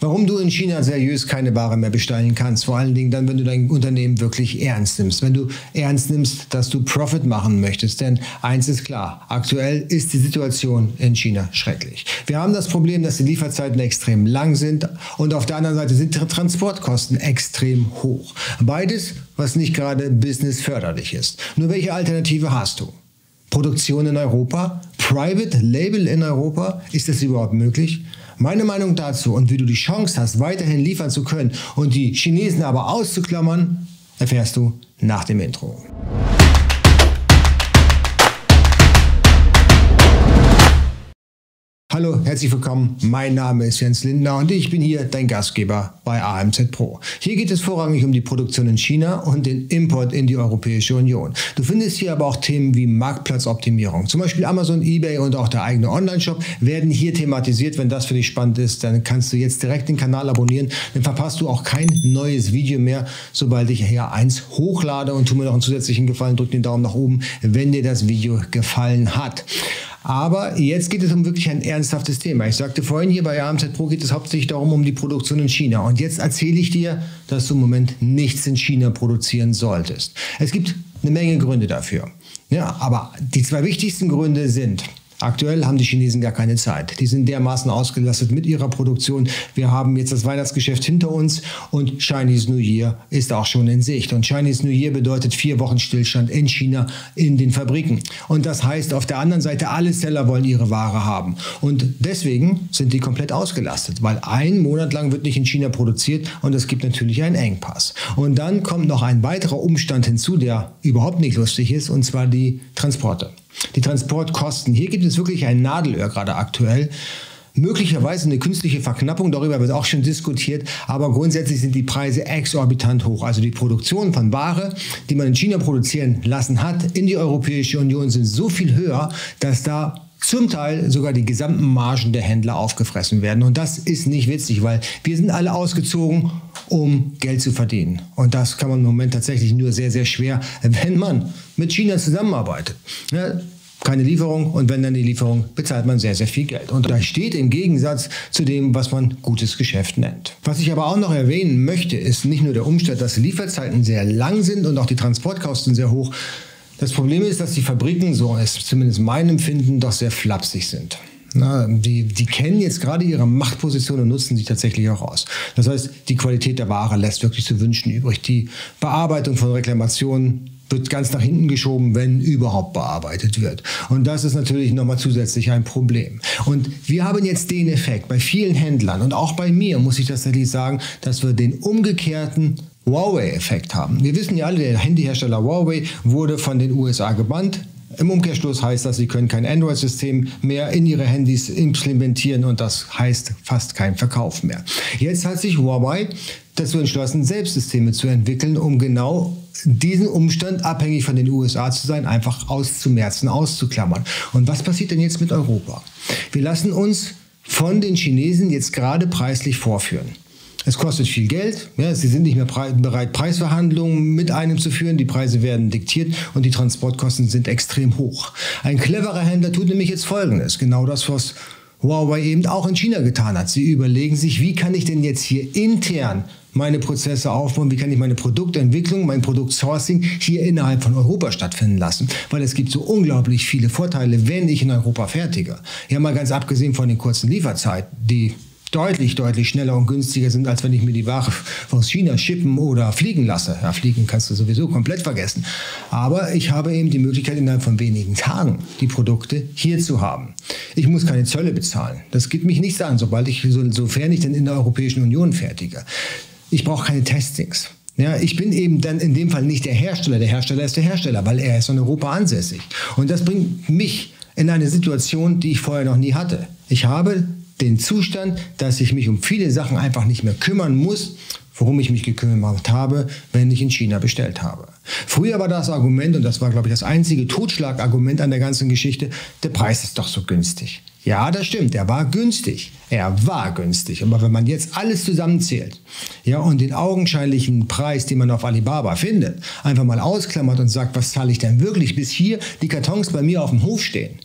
Warum du in China seriös keine Ware mehr bestellen kannst, vor allen Dingen dann, wenn du dein Unternehmen wirklich ernst nimmst, wenn du ernst nimmst, dass du Profit machen möchtest. Denn eins ist klar, aktuell ist die Situation in China schrecklich. Wir haben das Problem, dass die Lieferzeiten extrem lang sind und auf der anderen Seite sind die Transportkosten extrem hoch. Beides, was nicht gerade businessförderlich ist. Nur welche Alternative hast du? Produktion in Europa? Private Label in Europa? Ist das überhaupt möglich? Meine Meinung dazu und wie du die Chance hast, weiterhin liefern zu können und die Chinesen aber auszuklammern, erfährst du nach dem Intro. Hallo, herzlich willkommen. Mein Name ist Jens Lindner und ich bin hier dein Gastgeber bei AMZ Pro. Hier geht es vorrangig um die Produktion in China und den Import in die Europäische Union. Du findest hier aber auch Themen wie Marktplatzoptimierung. Zum Beispiel Amazon, eBay und auch der eigene Online-Shop werden hier thematisiert. Wenn das für dich spannend ist, dann kannst du jetzt direkt den Kanal abonnieren. Dann verpasst du auch kein neues Video mehr, sobald ich hier eins hochlade. Und tu mir noch einen zusätzlichen Gefallen, drück den Daumen nach oben, wenn dir das Video gefallen hat. Aber jetzt geht es um wirklich ein ernsthaftes Thema. Ich sagte vorhin hier bei AMZ Pro geht es hauptsächlich darum, um die Produktion in China. Und jetzt erzähle ich dir, dass du im Moment nichts in China produzieren solltest. Es gibt eine Menge Gründe dafür. Ja, aber die zwei wichtigsten Gründe sind, Aktuell haben die Chinesen gar keine Zeit. Die sind dermaßen ausgelastet mit ihrer Produktion. Wir haben jetzt das Weihnachtsgeschäft hinter uns und Chinese New Year ist auch schon in Sicht. Und Chinese New Year bedeutet vier Wochen Stillstand in China in den Fabriken. Und das heißt auf der anderen Seite, alle Seller wollen ihre Ware haben. Und deswegen sind die komplett ausgelastet, weil ein Monat lang wird nicht in China produziert und es gibt natürlich einen Engpass. Und dann kommt noch ein weiterer Umstand hinzu, der überhaupt nicht lustig ist, und zwar die Transporte. Die Transportkosten. Hier gibt es wirklich ein Nadelöhr gerade aktuell. Möglicherweise eine künstliche Verknappung, darüber wird auch schon diskutiert, aber grundsätzlich sind die Preise exorbitant hoch. Also die Produktion von Ware, die man in China produzieren lassen hat, in die Europäische Union sind so viel höher, dass da zum Teil sogar die gesamten Margen der Händler aufgefressen werden. Und das ist nicht witzig, weil wir sind alle ausgezogen, um Geld zu verdienen. Und das kann man im Moment tatsächlich nur sehr, sehr schwer, wenn man mit China zusammenarbeitet. Ja, keine Lieferung und wenn dann die Lieferung, bezahlt man sehr, sehr viel Geld. Und das steht im Gegensatz zu dem, was man gutes Geschäft nennt. Was ich aber auch noch erwähnen möchte, ist nicht nur der Umstand, dass Lieferzeiten sehr lang sind und auch die Transportkosten sehr hoch. Das Problem ist, dass die Fabriken, so ist zumindest mein Empfinden, doch sehr flapsig sind. Na, die, die kennen jetzt gerade ihre Machtposition und nutzen sie tatsächlich auch aus. Das heißt, die Qualität der Ware lässt wirklich zu wünschen übrig. Die Bearbeitung von Reklamationen wird ganz nach hinten geschoben, wenn überhaupt bearbeitet wird. Und das ist natürlich nochmal zusätzlich ein Problem. Und wir haben jetzt den Effekt bei vielen Händlern und auch bei mir, muss ich tatsächlich sagen, dass wir den umgekehrten Huawei-Effekt haben. Wir wissen ja alle, der Handyhersteller Huawei wurde von den USA gebannt. Im Umkehrschluss heißt das, sie können kein Android-System mehr in ihre Handys implementieren und das heißt fast kein Verkauf mehr. Jetzt hat sich Huawei dazu entschlossen, Selbstsysteme zu entwickeln, um genau diesen Umstand, abhängig von den USA zu sein, einfach auszumerzen, auszuklammern. Und was passiert denn jetzt mit Europa? Wir lassen uns von den Chinesen jetzt gerade preislich vorführen. Es kostet viel Geld. Ja, sie sind nicht mehr bereit, Preisverhandlungen mit einem zu führen. Die Preise werden diktiert und die Transportkosten sind extrem hoch. Ein cleverer Händler tut nämlich jetzt Folgendes. Genau das, was Huawei eben auch in China getan hat. Sie überlegen sich, wie kann ich denn jetzt hier intern meine Prozesse aufbauen, wie kann ich meine Produktentwicklung, mein Produktsourcing hier innerhalb von Europa stattfinden lassen. Weil es gibt so unglaublich viele Vorteile, wenn ich in Europa fertige. Ja, mal ganz abgesehen von den kurzen Lieferzeiten, die deutlich, deutlich schneller und günstiger sind, als wenn ich mir die Ware aus China schippen oder fliegen lasse. Ja, fliegen kannst du sowieso komplett vergessen. Aber ich habe eben die Möglichkeit, innerhalb von wenigen Tagen die Produkte hier zu haben. Ich muss keine Zölle bezahlen. Das geht mich nichts an, sobald ich, so, sofern ich denn in der Europäischen Union fertige. Ich brauche keine Testings. Ja, ich bin eben dann in dem Fall nicht der Hersteller. Der Hersteller ist der Hersteller, weil er ist in Europa ansässig. Und das bringt mich in eine Situation, die ich vorher noch nie hatte. Ich habe den Zustand, dass ich mich um viele Sachen einfach nicht mehr kümmern muss, worum ich mich gekümmert habe, wenn ich in China bestellt habe. Früher war das Argument, und das war, glaube ich, das einzige Totschlagargument an der ganzen Geschichte, der Preis ist doch so günstig. Ja, das stimmt, er war günstig. Er war günstig. Aber wenn man jetzt alles zusammenzählt, ja, und den augenscheinlichen Preis, den man auf Alibaba findet, einfach mal ausklammert und sagt, was zahle ich denn wirklich, bis hier die Kartons bei mir auf dem Hof stehen,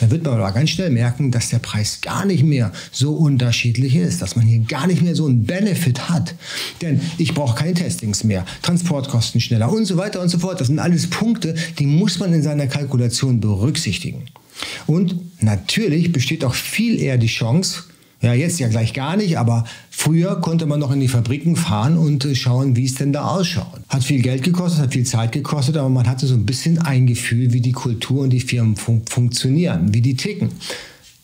dann wird man aber ganz schnell merken, dass der Preis gar nicht mehr so unterschiedlich ist, dass man hier gar nicht mehr so einen Benefit hat. Denn ich brauche keine Testings mehr, Transportkosten schneller und so weiter und so fort. Das sind alles Punkte, die muss man in seiner Kalkulation berücksichtigen. Und natürlich besteht auch viel eher die Chance, ja, jetzt ja gleich gar nicht, aber früher konnte man noch in die Fabriken fahren und äh, schauen, wie es denn da ausschaut. Hat viel Geld gekostet, hat viel Zeit gekostet, aber man hatte so ein bisschen ein Gefühl, wie die Kultur und die Firmen fun funktionieren, wie die ticken.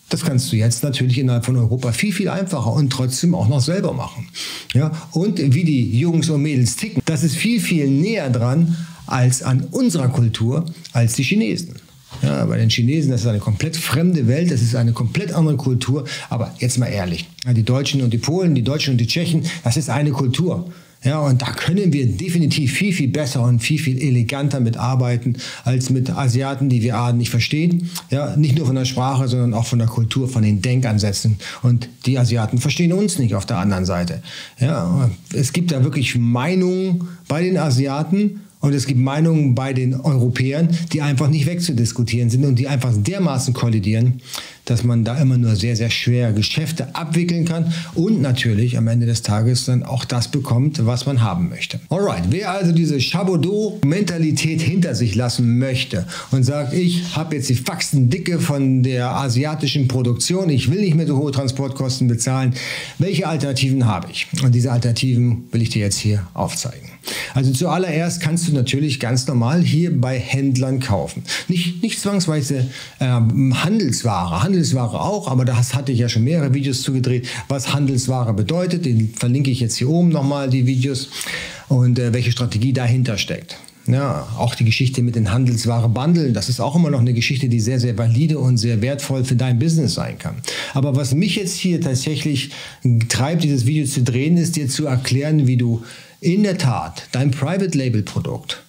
Das kannst du jetzt natürlich innerhalb von Europa viel, viel einfacher und trotzdem auch noch selber machen. Ja, und wie die Jungs und Mädels ticken, das ist viel, viel näher dran als an unserer Kultur als die Chinesen. Ja, bei den Chinesen, das ist eine komplett fremde Welt, das ist eine komplett andere Kultur. Aber jetzt mal ehrlich, die Deutschen und die Polen, die Deutschen und die Tschechen, das ist eine Kultur. Ja, und da können wir definitiv viel, viel besser und viel, viel eleganter mitarbeiten als mit Asiaten, die wir nicht verstehen. Ja, nicht nur von der Sprache, sondern auch von der Kultur, von den Denkansätzen. Und die Asiaten verstehen uns nicht auf der anderen Seite. Ja, es gibt da wirklich Meinungen bei den Asiaten, und es gibt Meinungen bei den Europäern, die einfach nicht wegzudiskutieren sind und die einfach dermaßen kollidieren, dass man da immer nur sehr, sehr schwer Geschäfte abwickeln kann und natürlich am Ende des Tages dann auch das bekommt, was man haben möchte. Alright, wer also diese Chabaudot-Mentalität hinter sich lassen möchte und sagt, ich habe jetzt die Faxendicke von der asiatischen Produktion, ich will nicht mehr so hohe Transportkosten bezahlen, welche Alternativen habe ich? Und diese Alternativen will ich dir jetzt hier aufzeigen. Also zuallererst kannst du natürlich ganz normal hier bei Händlern kaufen. Nicht, nicht zwangsweise ähm, Handelsware. Handelsware auch, aber das hatte ich ja schon mehrere Videos zugedreht, was Handelsware bedeutet. Den verlinke ich jetzt hier oben nochmal, die Videos und äh, welche Strategie dahinter steckt. Ja, auch die Geschichte mit den Handelsware-Bundeln, das ist auch immer noch eine Geschichte, die sehr, sehr valide und sehr wertvoll für dein Business sein kann. Aber was mich jetzt hier tatsächlich treibt, dieses Video zu drehen, ist dir zu erklären, wie du in der Tat dein Private Label Produkt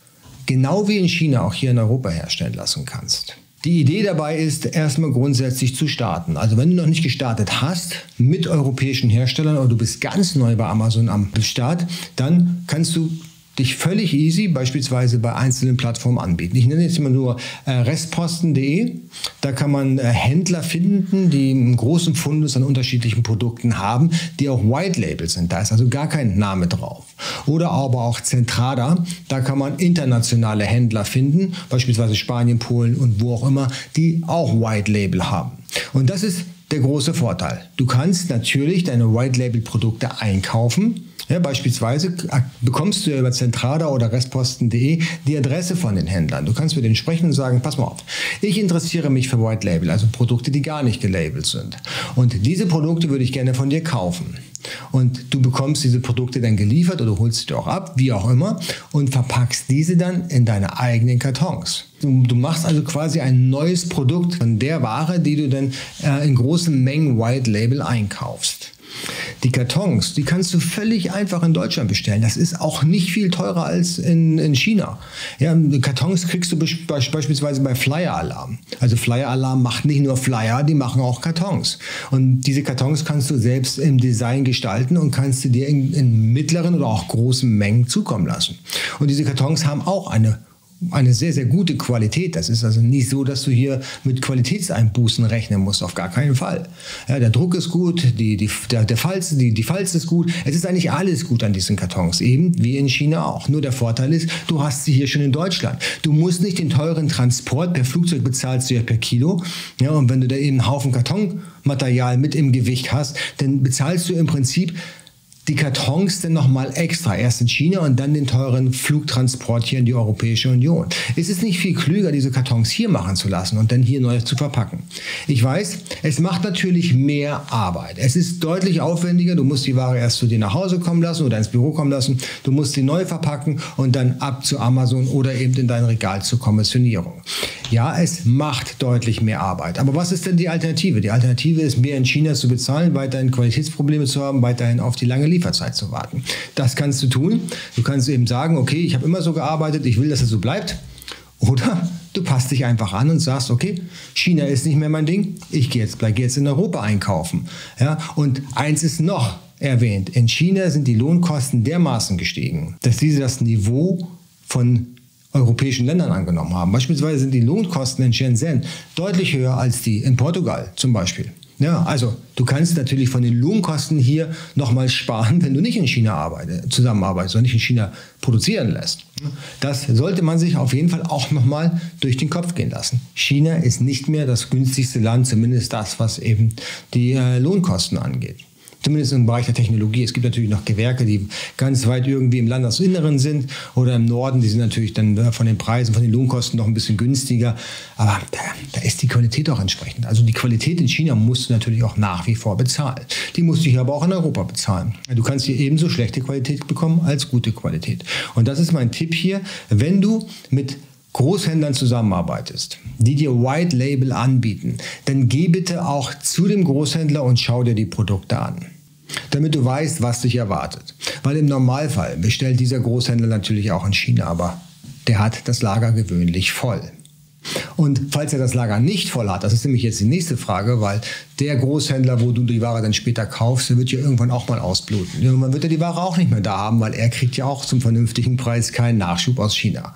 genau wie in China auch hier in Europa herstellen lassen kannst. Die Idee dabei ist, erstmal grundsätzlich zu starten. Also wenn du noch nicht gestartet hast mit europäischen Herstellern oder du bist ganz neu bei Amazon am Start, dann kannst du dich völlig easy beispielsweise bei einzelnen Plattformen anbieten. Ich nenne jetzt immer nur äh, restposten.de. Da kann man äh, Händler finden, die einen großen Fundus an unterschiedlichen Produkten haben, die auch White Label sind. Da ist also gar kein Name drauf. Oder aber auch Zentrada. Da kann man internationale Händler finden, beispielsweise Spanien, Polen und wo auch immer, die auch White Label haben. Und das ist der große Vorteil. Du kannst natürlich deine White Label Produkte einkaufen ja, beispielsweise bekommst du ja über Zentrada oder Restposten.de die Adresse von den Händlern. Du kannst mit denen sprechen und sagen, pass mal auf, ich interessiere mich für White Label, also Produkte, die gar nicht gelabelt sind. Und diese Produkte würde ich gerne von dir kaufen. Und du bekommst diese Produkte dann geliefert oder holst sie dir auch ab, wie auch immer, und verpackst diese dann in deine eigenen Kartons. Du, du machst also quasi ein neues Produkt von der Ware, die du dann äh, in großen Mengen White Label einkaufst. Die Kartons, die kannst du völlig einfach in Deutschland bestellen. Das ist auch nicht viel teurer als in, in China. Ja, Kartons kriegst du beispielsweise bei Flyer Alarm. Also Flyer Alarm macht nicht nur Flyer, die machen auch Kartons. Und diese Kartons kannst du selbst im Design gestalten und kannst du dir in, in mittleren oder auch großen Mengen zukommen lassen. Und diese Kartons haben auch eine eine sehr, sehr gute Qualität. Das ist also nicht so, dass du hier mit Qualitätseinbußen rechnen musst, auf gar keinen Fall. Ja, der Druck ist gut, die, die, der, der Falz, die, die Falz ist gut. Es ist eigentlich alles gut an diesen Kartons, eben wie in China auch. Nur der Vorteil ist, du hast sie hier schon in Deutschland. Du musst nicht den teuren Transport per Flugzeug bezahlst du ja per Kilo. Ja, und wenn du da eben einen Haufen Kartonmaterial mit im Gewicht hast, dann bezahlst du im Prinzip die Kartons dann nochmal extra, erst in China und dann den teuren Flugtransport hier in die Europäische Union. Es ist nicht viel klüger, diese Kartons hier machen zu lassen und dann hier neu zu verpacken. Ich weiß, es macht natürlich mehr Arbeit. Es ist deutlich aufwendiger. Du musst die Ware erst zu dir nach Hause kommen lassen oder ins Büro kommen lassen. Du musst sie neu verpacken und dann ab zu Amazon oder eben in dein Regal zur Kommissionierung. Ja, es macht deutlich mehr Arbeit. Aber was ist denn die Alternative? Die Alternative ist, mehr in China zu bezahlen, weiterhin Qualitätsprobleme zu haben, weiterhin auf die lange Lieferzeit Lieferzeit zu warten. Das kannst du tun. Du kannst eben sagen, okay, ich habe immer so gearbeitet, ich will, dass es so bleibt. Oder du passt dich einfach an und sagst, okay, China ist nicht mehr mein Ding, ich gehe jetzt, geh jetzt in Europa einkaufen. Ja, und eins ist noch erwähnt, in China sind die Lohnkosten dermaßen gestiegen, dass diese das Niveau von europäischen Ländern angenommen haben. Beispielsweise sind die Lohnkosten in Shenzhen deutlich höher als die in Portugal zum Beispiel. Ja, also du kannst natürlich von den Lohnkosten hier nochmal sparen, wenn du nicht in China arbeite, zusammenarbeitest oder nicht in China produzieren lässt. Das sollte man sich auf jeden Fall auch nochmal durch den Kopf gehen lassen. China ist nicht mehr das günstigste Land, zumindest das, was eben die äh, Lohnkosten angeht zumindest im Bereich der Technologie. Es gibt natürlich noch Gewerke, die ganz weit irgendwie im Landesinneren sind oder im Norden. Die sind natürlich dann äh, von den Preisen, von den Lohnkosten noch ein bisschen günstiger. Aber da, da ist die Qualität auch entsprechend. Also die Qualität in China musst du natürlich auch nach wie vor bezahlen. Die musst du hier aber auch in Europa bezahlen. Du kannst hier ebenso schlechte Qualität bekommen als gute Qualität. Und das ist mein Tipp hier. Wenn du mit Großhändlern zusammenarbeitest, die dir White Label anbieten, dann geh bitte auch zu dem Großhändler und schau dir die Produkte an. Damit du weißt, was dich erwartet. Weil im Normalfall bestellt dieser Großhändler natürlich auch in China, aber der hat das Lager gewöhnlich voll. Und falls er das Lager nicht voll hat, das ist nämlich jetzt die nächste Frage, weil der Großhändler, wo du die Ware dann später kaufst, der wird ja irgendwann auch mal ausbluten. Irgendwann wird er die Ware auch nicht mehr da haben, weil er kriegt ja auch zum vernünftigen Preis keinen Nachschub aus China.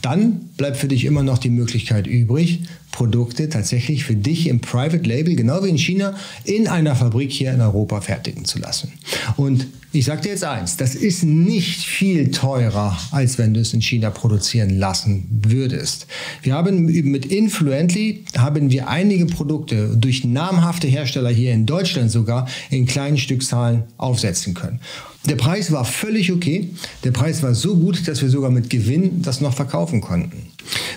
Dann bleibt für dich immer noch die Möglichkeit übrig, Produkte tatsächlich für dich im Private Label, genau wie in China, in einer Fabrik hier in Europa fertigen zu lassen. Und ich sage dir jetzt eins, das ist nicht viel teurer, als wenn du es in China produzieren lassen würdest. Wir haben mit Influently haben wir einige Produkte durch namhafte Hersteller hier in Deutschland sogar in kleinen Stückzahlen aufsetzen können. Der Preis war völlig okay. Der Preis war so gut, dass wir sogar mit Gewinn das noch verkaufen konnten.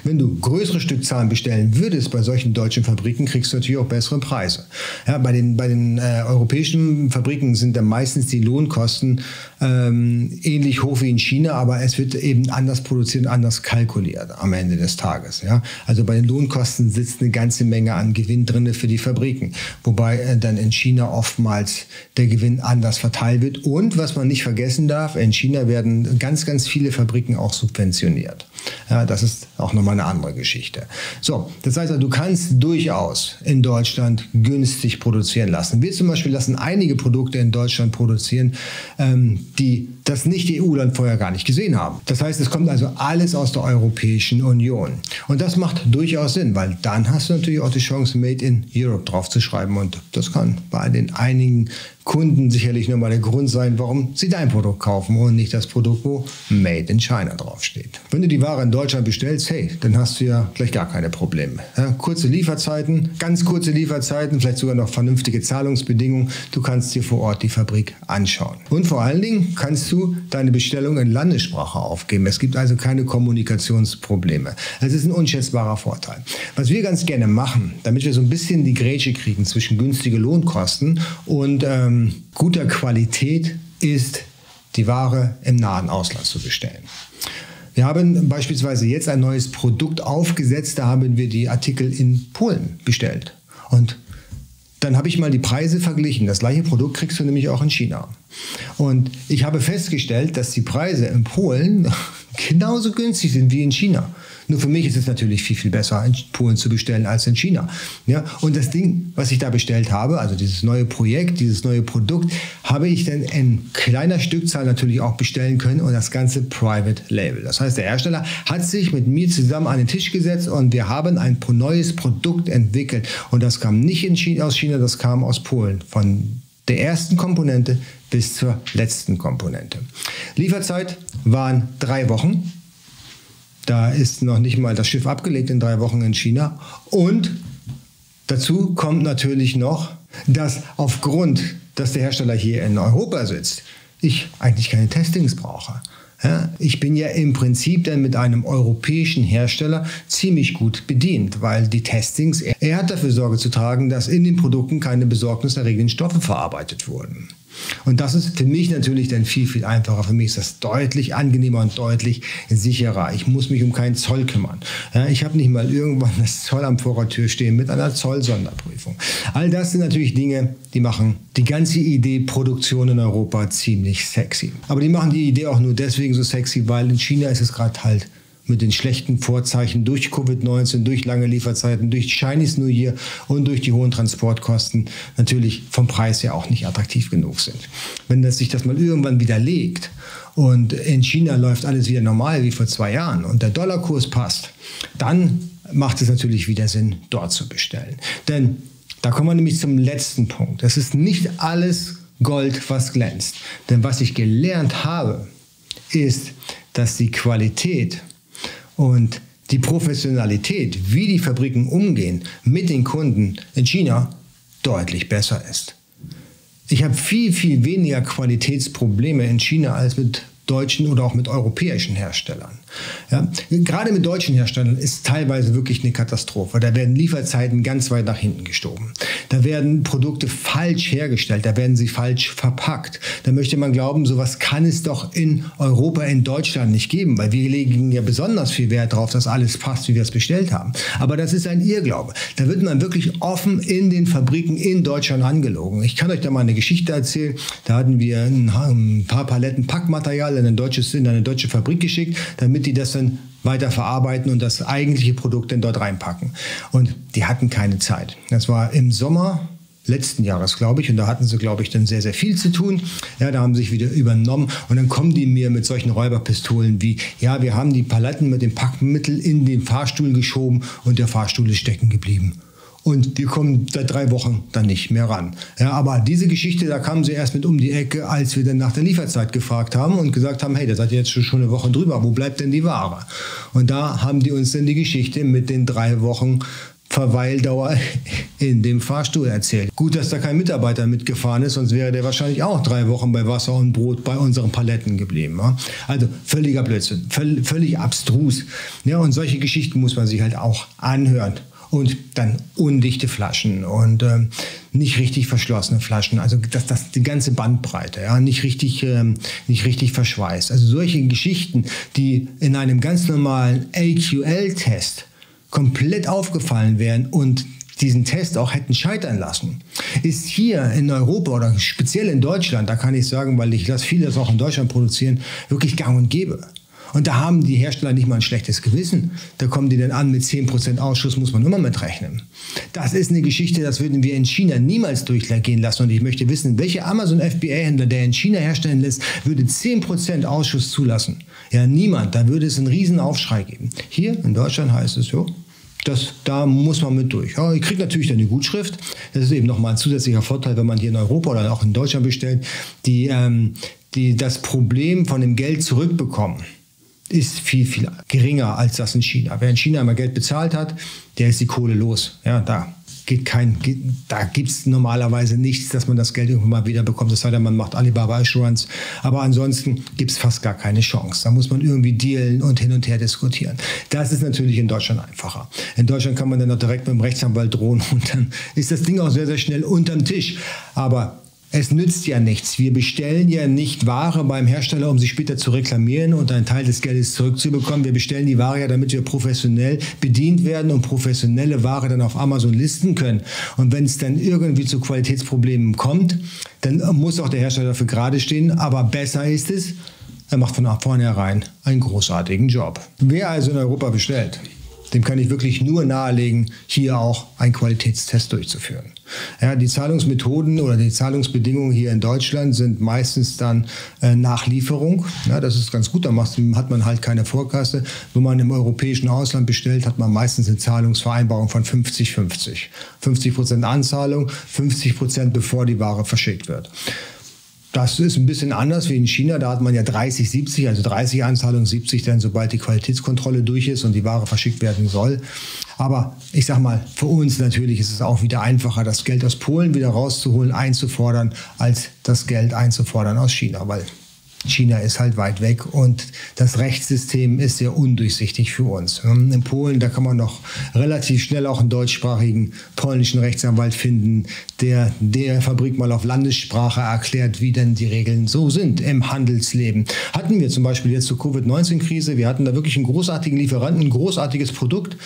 Wenn du größere Stückzahlen bestellen würdest bei solchen deutschen Fabriken, kriegst du natürlich auch bessere Preise. Ja, bei den, bei den äh, europäischen Fabriken sind dann meistens die Lohnkosten ähm, ähnlich hoch wie in China, aber es wird eben anders produziert und anders kalkuliert am Ende des Tages. Ja? Also bei den Lohnkosten sitzt eine ganze Menge an Gewinn drin für die Fabriken, wobei äh, dann in China oftmals der Gewinn anders verteilt wird. Und was man nicht vergessen darf, in China werden ganz, ganz viele Fabriken auch subventioniert. Ja, das ist auch nochmal eine andere Geschichte. So, das heißt, du kannst durchaus in Deutschland günstig produzieren lassen. Wir zum Beispiel lassen einige Produkte in Deutschland produzieren, ähm, die das Nicht-EU-Land vorher gar nicht gesehen haben. Das heißt, es kommt also alles aus der Europäischen Union. Und das macht durchaus Sinn, weil dann hast du natürlich auch die Chance, Made in Europe draufzuschreiben. Und das kann bei den einigen Kunden sicherlich nochmal der Grund sein, warum sie dein Produkt kaufen und nicht das Produkt, wo Made in China draufsteht. Wenn du die Ware in Deutschland bestellst, hey, dann hast du ja gleich gar keine Probleme. Ja, kurze Lieferzeiten, ganz kurze Lieferzeiten, vielleicht sogar noch vernünftige Zahlungsbedingungen. Du kannst dir vor Ort die Fabrik anschauen. Und vor allen Dingen kannst du deine Bestellung in Landessprache aufgeben. Es gibt also keine Kommunikationsprobleme. Das ist ein unschätzbarer Vorteil. Was wir ganz gerne machen, damit wir so ein bisschen die Grätsche kriegen zwischen günstige Lohnkosten und ähm, guter Qualität ist, die Ware im nahen Ausland zu bestellen. Wir haben beispielsweise jetzt ein neues Produkt aufgesetzt, da haben wir die Artikel in Polen bestellt. Und dann habe ich mal die Preise verglichen. Das gleiche Produkt kriegst du nämlich auch in China. Und ich habe festgestellt, dass die Preise in Polen genauso günstig sind wie in China. Nur für mich ist es natürlich viel, viel besser, in Polen zu bestellen als in China. Ja? Und das Ding, was ich da bestellt habe, also dieses neue Projekt, dieses neue Produkt, habe ich dann in kleiner Stückzahl natürlich auch bestellen können und das ganze Private Label. Das heißt, der Hersteller hat sich mit mir zusammen an den Tisch gesetzt und wir haben ein neues Produkt entwickelt. Und das kam nicht in China, aus China, das kam aus Polen. Von der ersten Komponente bis zur letzten Komponente. Lieferzeit waren drei Wochen. Da ist noch nicht mal das Schiff abgelegt in drei Wochen in China. Und dazu kommt natürlich noch, dass aufgrund, dass der Hersteller hier in Europa sitzt, ich eigentlich keine Testings brauche. Ich bin ja im Prinzip dann mit einem europäischen Hersteller ziemlich gut bedient, weil die Testings, er hat dafür Sorge zu tragen, dass in den Produkten keine besorgniserregenden Stoffe verarbeitet wurden. Und das ist für mich natürlich dann viel, viel einfacher. Für mich ist das deutlich angenehmer und deutlich sicherer. Ich muss mich um keinen Zoll kümmern. Ja, ich habe nicht mal irgendwann das Zollamt vor der stehen mit einer Zollsonderprüfung. All das sind natürlich Dinge, die machen die ganze Idee Produktion in Europa ziemlich sexy. Aber die machen die Idee auch nur deswegen so sexy, weil in China ist es gerade halt mit den schlechten Vorzeichen durch Covid-19, durch lange Lieferzeiten, durch Chinese New Year und durch die hohen Transportkosten natürlich vom Preis her auch nicht attraktiv genug sind. Wenn das sich das mal irgendwann widerlegt und in China läuft alles wieder normal wie vor zwei Jahren und der Dollarkurs passt, dann macht es natürlich wieder Sinn, dort zu bestellen. Denn da kommen wir nämlich zum letzten Punkt. Es ist nicht alles Gold, was glänzt. Denn was ich gelernt habe, ist, dass die Qualität und die Professionalität, wie die Fabriken umgehen mit den Kunden in China, deutlich besser ist. Ich habe viel, viel weniger Qualitätsprobleme in China als mit deutschen oder auch mit europäischen Herstellern. Ja, gerade mit deutschen Herstellern ist teilweise wirklich eine Katastrophe. Da werden Lieferzeiten ganz weit nach hinten gestoben. Da werden Produkte falsch hergestellt, da werden sie falsch verpackt. Da möchte man glauben, sowas kann es doch in Europa, in Deutschland nicht geben, weil wir legen ja besonders viel Wert darauf, dass alles passt, wie wir es bestellt haben. Aber das ist ein Irrglaube. Da wird man wirklich offen in den Fabriken in Deutschland angelogen. Ich kann euch da mal eine Geschichte erzählen. Da hatten wir ein paar Paletten Packmaterial in, ein deutsches, in eine deutsche Fabrik geschickt, damit die das dann weiter verarbeiten und das eigentliche Produkt dann dort reinpacken. Und die hatten keine Zeit. Das war im Sommer letzten Jahres, glaube ich. Und da hatten sie, glaube ich, dann sehr, sehr viel zu tun. Ja, da haben sie sich wieder übernommen. Und dann kommen die mir mit solchen Räuberpistolen wie, ja, wir haben die Paletten mit dem Packmittel in den Fahrstuhl geschoben und der Fahrstuhl ist stecken geblieben und die kommen seit drei Wochen dann nicht mehr ran. Ja, aber diese Geschichte, da kamen sie erst mit um die Ecke, als wir dann nach der Lieferzeit gefragt haben und gesagt haben, hey, da seid ihr jetzt schon eine Woche drüber, wo bleibt denn die Ware? Und da haben die uns dann die Geschichte mit den drei Wochen Verweildauer in dem Fahrstuhl erzählt. Gut, dass da kein Mitarbeiter mitgefahren ist, sonst wäre der wahrscheinlich auch drei Wochen bei Wasser und Brot bei unseren Paletten geblieben. Also völliger Blödsinn, völlig abstrus. Ja, und solche Geschichten muss man sich halt auch anhören und dann undichte Flaschen und ähm, nicht richtig verschlossene Flaschen. Also das, das die ganze Bandbreite, ja, nicht richtig, ähm, nicht richtig verschweißt. Also solche Geschichten, die in einem ganz normalen AQL-Test komplett aufgefallen wären und diesen Test auch hätten scheitern lassen, ist hier in Europa oder speziell in Deutschland, da kann ich sagen, weil ich das vieles auch in Deutschland produzieren, wirklich gang und gäbe. Und da haben die Hersteller nicht mal ein schlechtes Gewissen. Da kommen die dann an mit 10% Ausschuss, muss man immer mitrechnen. Das ist eine Geschichte, das würden wir in China niemals durchgehen lassen. Und ich möchte wissen, welcher Amazon FBA-Händler, der in China herstellen lässt, würde 10% Ausschuss zulassen? Ja, niemand. Da würde es einen riesen Aufschrei geben. Hier in Deutschland heißt es so, das, da muss man mit durch. Ja, ihr kriegt natürlich dann eine Gutschrift. Das ist eben nochmal ein zusätzlicher Vorteil, wenn man hier in Europa oder auch in Deutschland bestellt, die, ähm, die das Problem von dem Geld zurückbekommen ist viel, viel geringer als das in China. Wer in China immer Geld bezahlt hat, der ist die Kohle los. Ja, da geht kein, geht, da gibt es normalerweise nichts, dass man das Geld irgendwann mal wieder bekommt. Das denn, man macht Alibaba Assurance. Aber ansonsten gibt es fast gar keine Chance. Da muss man irgendwie dealen und hin und her diskutieren. Das ist natürlich in Deutschland einfacher. In Deutschland kann man dann auch direkt mit dem Rechtsanwalt drohen und dann ist das Ding auch sehr, sehr schnell unterm Tisch. Aber es nützt ja nichts. Wir bestellen ja nicht Ware beim Hersteller, um sie später zu reklamieren und einen Teil des Geldes zurückzubekommen. Wir bestellen die Ware ja, damit wir professionell bedient werden und professionelle Ware dann auf Amazon listen können. Und wenn es dann irgendwie zu Qualitätsproblemen kommt, dann muss auch der Hersteller dafür gerade stehen. Aber besser ist es, er macht von vornherein einen großartigen Job. Wer also in Europa bestellt, dem kann ich wirklich nur nahelegen, hier auch einen Qualitätstest durchzuführen. Ja, die Zahlungsmethoden oder die Zahlungsbedingungen hier in Deutschland sind meistens dann äh, Nachlieferung. Ja, das ist ganz gut, da hat man halt keine Vorkasse. Wenn man im europäischen Ausland bestellt, hat man meistens eine Zahlungsvereinbarung von 50-50. 50 Prozent Anzahlung, 50 Prozent bevor die Ware verschickt wird. Das ist ein bisschen anders wie in China. Da hat man ja 30, 70, also 30 Anzahlungen, 70 dann, sobald die Qualitätskontrolle durch ist und die Ware verschickt werden soll. Aber ich sag mal, für uns natürlich ist es auch wieder einfacher, das Geld aus Polen wieder rauszuholen, einzufordern, als das Geld einzufordern aus China, weil China ist halt weit weg und das Rechtssystem ist sehr undurchsichtig für uns. In Polen, da kann man noch relativ schnell auch einen deutschsprachigen polnischen Rechtsanwalt finden, der der Fabrik mal auf Landessprache erklärt, wie denn die Regeln so sind im Handelsleben. Hatten wir zum Beispiel jetzt zur Covid-19-Krise, wir hatten da wirklich einen großartigen Lieferanten, ein großartiges Produkt.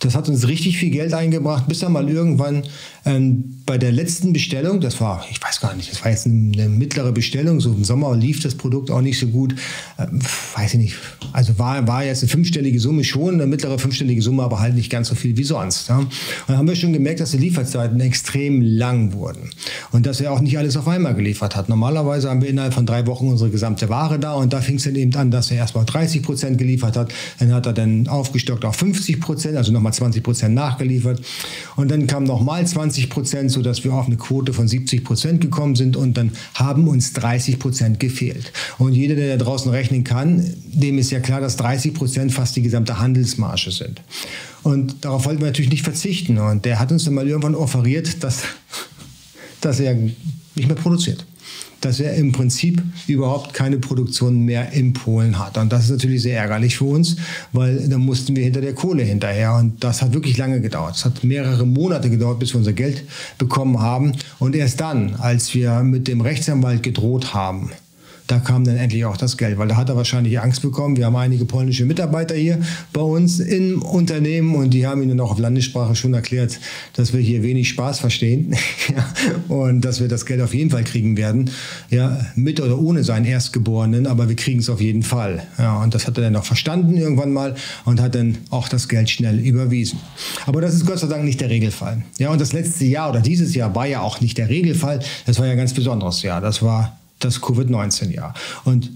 Das hat uns richtig viel Geld eingebracht, bis dann mal irgendwann ähm, bei der letzten Bestellung, das war, ich weiß gar nicht, das war jetzt eine, mittlere Bestellung, so im Sommer lief das Produkt Produkt auch nicht so gut. Ähm, weiß ich nicht. Also war, war jetzt eine fünfstellige Summe schon, eine mittlere fünfstellige Summe, aber halt nicht ganz so viel wie sonst. Ja. Und dann haben wir schon gemerkt, dass die Lieferzeiten extrem lang wurden und dass er auch nicht alles auf einmal geliefert hat. Normalerweise haben wir innerhalb von drei Wochen unsere gesamte Ware da und da fing es dann eben an, dass er erstmal 30 Prozent geliefert hat. Dann hat er dann aufgestockt auf 50 Prozent, also nochmal 20 Prozent nachgeliefert. Und dann kam nochmal 20 Prozent, sodass wir auf eine Quote von 70 Prozent gekommen sind und dann haben uns 30 Prozent gefehlt. Und jeder, der da draußen rechnen kann, dem ist ja klar, dass 30 Prozent fast die gesamte Handelsmarge sind. Und darauf wollten wir natürlich nicht verzichten. Und der hat uns dann mal irgendwann offeriert, dass, dass er nicht mehr produziert dass er im Prinzip überhaupt keine Produktion mehr in Polen hat. Und das ist natürlich sehr ärgerlich für uns, weil dann mussten wir hinter der Kohle hinterher. Und das hat wirklich lange gedauert. Es hat mehrere Monate gedauert, bis wir unser Geld bekommen haben. Und erst dann, als wir mit dem Rechtsanwalt gedroht haben, da kam dann endlich auch das Geld, weil da hat er wahrscheinlich Angst bekommen. Wir haben einige polnische Mitarbeiter hier bei uns im Unternehmen und die haben ihnen auch auf Landessprache schon erklärt, dass wir hier wenig Spaß verstehen und dass wir das Geld auf jeden Fall kriegen werden. Ja, mit oder ohne seinen Erstgeborenen, aber wir kriegen es auf jeden Fall. Ja, und das hat er dann auch verstanden irgendwann mal und hat dann auch das Geld schnell überwiesen. Aber das ist Gott sei Dank nicht der Regelfall. Ja, und das letzte Jahr oder dieses Jahr war ja auch nicht der Regelfall. Das war ja ein ganz besonderes Jahr. Das war das Covid-19-Jahr. Und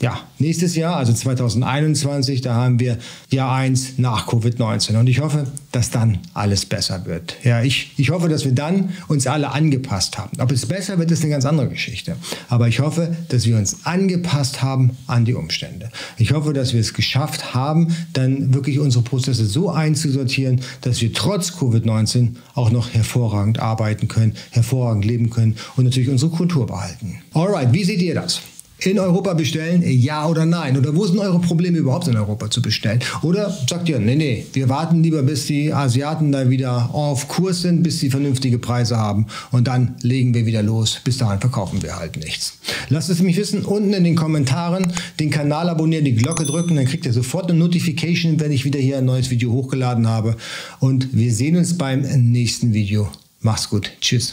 ja, nächstes Jahr, also 2021, da haben wir Jahr 1 nach Covid-19. Und ich hoffe, dass dann alles besser wird. Ja, ich, ich hoffe, dass wir dann uns alle angepasst haben. Ob es besser wird, ist eine ganz andere Geschichte. Aber ich hoffe, dass wir uns angepasst haben an die Umstände. Ich hoffe, dass wir es geschafft haben, dann wirklich unsere Prozesse so einzusortieren, dass wir trotz Covid-19 auch noch hervorragend arbeiten können, hervorragend leben können und natürlich unsere Kultur behalten. Alright, wie seht ihr das? In Europa bestellen? Ja oder nein? Oder wo sind eure Probleme überhaupt in Europa zu bestellen? Oder sagt ihr, nee, nee, wir warten lieber, bis die Asiaten da wieder auf Kurs sind, bis sie vernünftige Preise haben und dann legen wir wieder los. Bis dahin verkaufen wir halt nichts. Lasst es mich wissen unten in den Kommentaren, den Kanal abonnieren, die Glocke drücken, dann kriegt ihr sofort eine Notification, wenn ich wieder hier ein neues Video hochgeladen habe. Und wir sehen uns beim nächsten Video. Mach's gut. Tschüss.